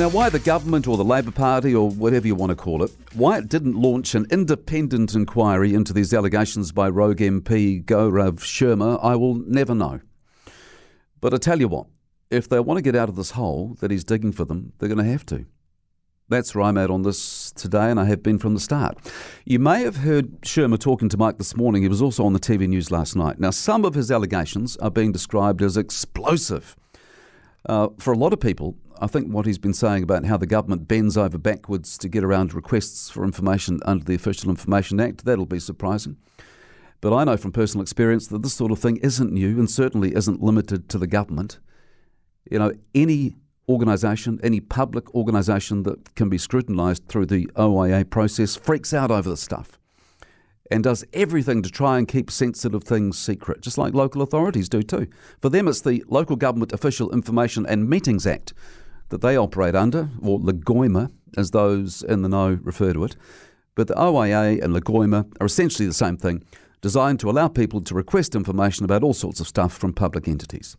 Now, why the government or the Labor Party or whatever you want to call it, why it didn't launch an independent inquiry into these allegations by rogue MP Gaurav Sharma, I will never know. But I tell you what, if they want to get out of this hole that he's digging for them, they're going to have to. That's where I'm at on this today, and I have been from the start. You may have heard Sharma talking to Mike this morning. He was also on the TV news last night. Now, some of his allegations are being described as explosive. Uh, for a lot of people, I think what he's been saying about how the government bends over backwards to get around requests for information under the Official Information Act, that'll be surprising. But I know from personal experience that this sort of thing isn't new and certainly isn't limited to the government. You know, any organisation, any public organisation that can be scrutinised through the OIA process freaks out over this stuff and does everything to try and keep sensitive things secret, just like local authorities do too. For them, it's the Local Government Official Information and Meetings Act that they operate under, or LGOIMA, as those in the know refer to it. But the OIA and LGOIMA are essentially the same thing, designed to allow people to request information about all sorts of stuff from public entities.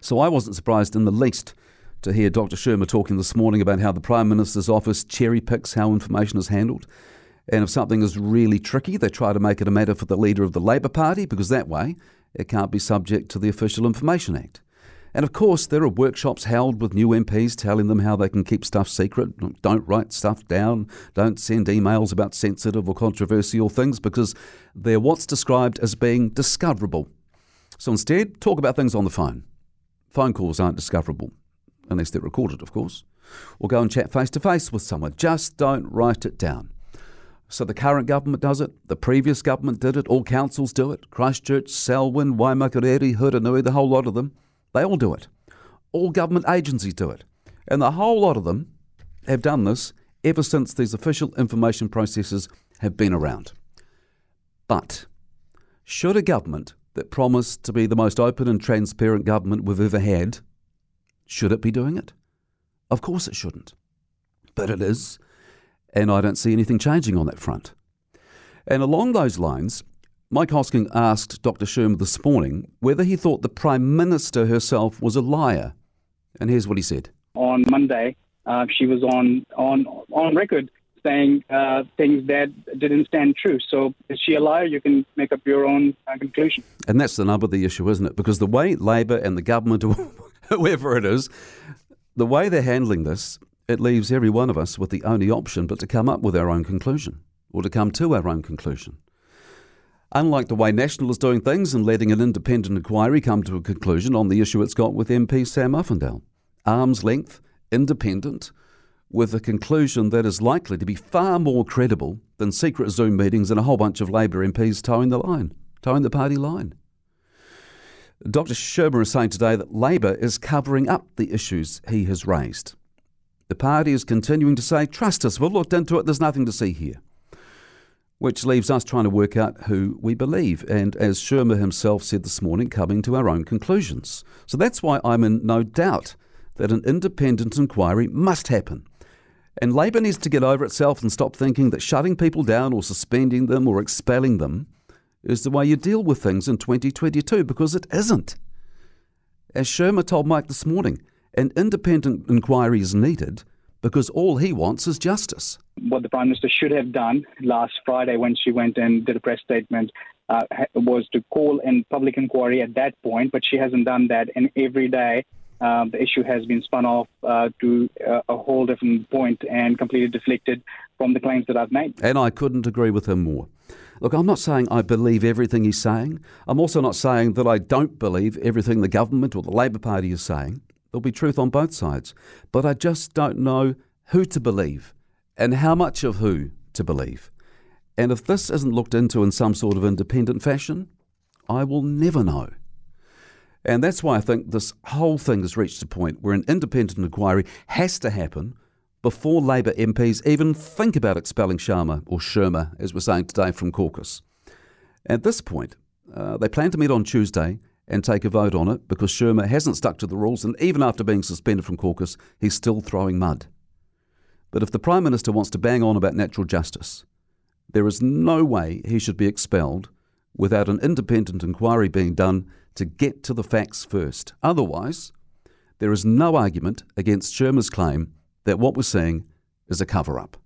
So I wasn't surprised in the least to hear Dr. Sharma talking this morning about how the Prime Minister's office cherry picks how information is handled. And if something is really tricky, they try to make it a matter for the leader of the Labor Party because that way it can't be subject to the Official Information Act. And of course, there are workshops held with new MPs telling them how they can keep stuff secret. Don't write stuff down. Don't send emails about sensitive or controversial things because they're what's described as being discoverable. So instead, talk about things on the phone. Phone calls aren't discoverable, unless they're recorded, of course. Or go and chat face to face with someone. Just don't write it down. So the current government does it, the previous government did it, all councils do it Christchurch, Selwyn, Waimakariri, Hurunui, the whole lot of them. They all do it. All government agencies do it. And the whole lot of them have done this ever since these official information processes have been around. But should a government that promised to be the most open and transparent government we've ever had, should it be doing it? Of course it shouldn't. But it is, and I don't see anything changing on that front. And along those lines, Mike Hosking asked Dr. Sharma this morning whether he thought the Prime Minister herself was a liar. And here's what he said. On Monday, uh, she was on, on, on record saying uh, things that didn't stand true. So is she a liar? You can make up your own uh, conclusion. And that's the nub of the issue, isn't it? Because the way Labor and the government, whoever it is, the way they're handling this, it leaves every one of us with the only option but to come up with our own conclusion or to come to our own conclusion. Unlike the way National is doing things and letting an independent inquiry come to a conclusion on the issue it's got with MP Sam Uffindell. Arm's length, independent, with a conclusion that is likely to be far more credible than secret Zoom meetings and a whole bunch of Labor MPs towing the line, towing the party line. Dr. Sharma is saying today that Labor is covering up the issues he has raised. The party is continuing to say, trust us, we've looked into it, there's nothing to see here which leaves us trying to work out who we believe. And as Sharma himself said this morning, coming to our own conclusions. So that's why I'm in no doubt that an independent inquiry must happen. And Labor needs to get over itself and stop thinking that shutting people down or suspending them or expelling them is the way you deal with things in 2022 because it isn't. As Sharma told Mike this morning, an independent inquiry is needed because all he wants is justice. What the Prime Minister should have done last Friday when she went and did a press statement uh, was to call in public inquiry at that point, but she hasn't done that. And every day, um, the issue has been spun off uh, to uh, a whole different point and completely deflected from the claims that I've made. And I couldn't agree with him more. Look, I'm not saying I believe everything he's saying. I'm also not saying that I don't believe everything the government or the Labor Party is saying. There'll be truth on both sides. But I just don't know who to believe and how much of who to believe. And if this isn't looked into in some sort of independent fashion, I will never know. And that's why I think this whole thing has reached a point where an independent inquiry has to happen before Labor MPs even think about expelling Sharma or Sherma, as we're saying today, from caucus. At this point, uh, they plan to meet on Tuesday and take a vote on it because Sharma hasn't stuck to the rules, and even after being suspended from caucus, he's still throwing mud. But if the Prime Minister wants to bang on about natural justice, there is no way he should be expelled without an independent inquiry being done to get to the facts first. Otherwise, there is no argument against Sharma's claim that what we're seeing is a cover up.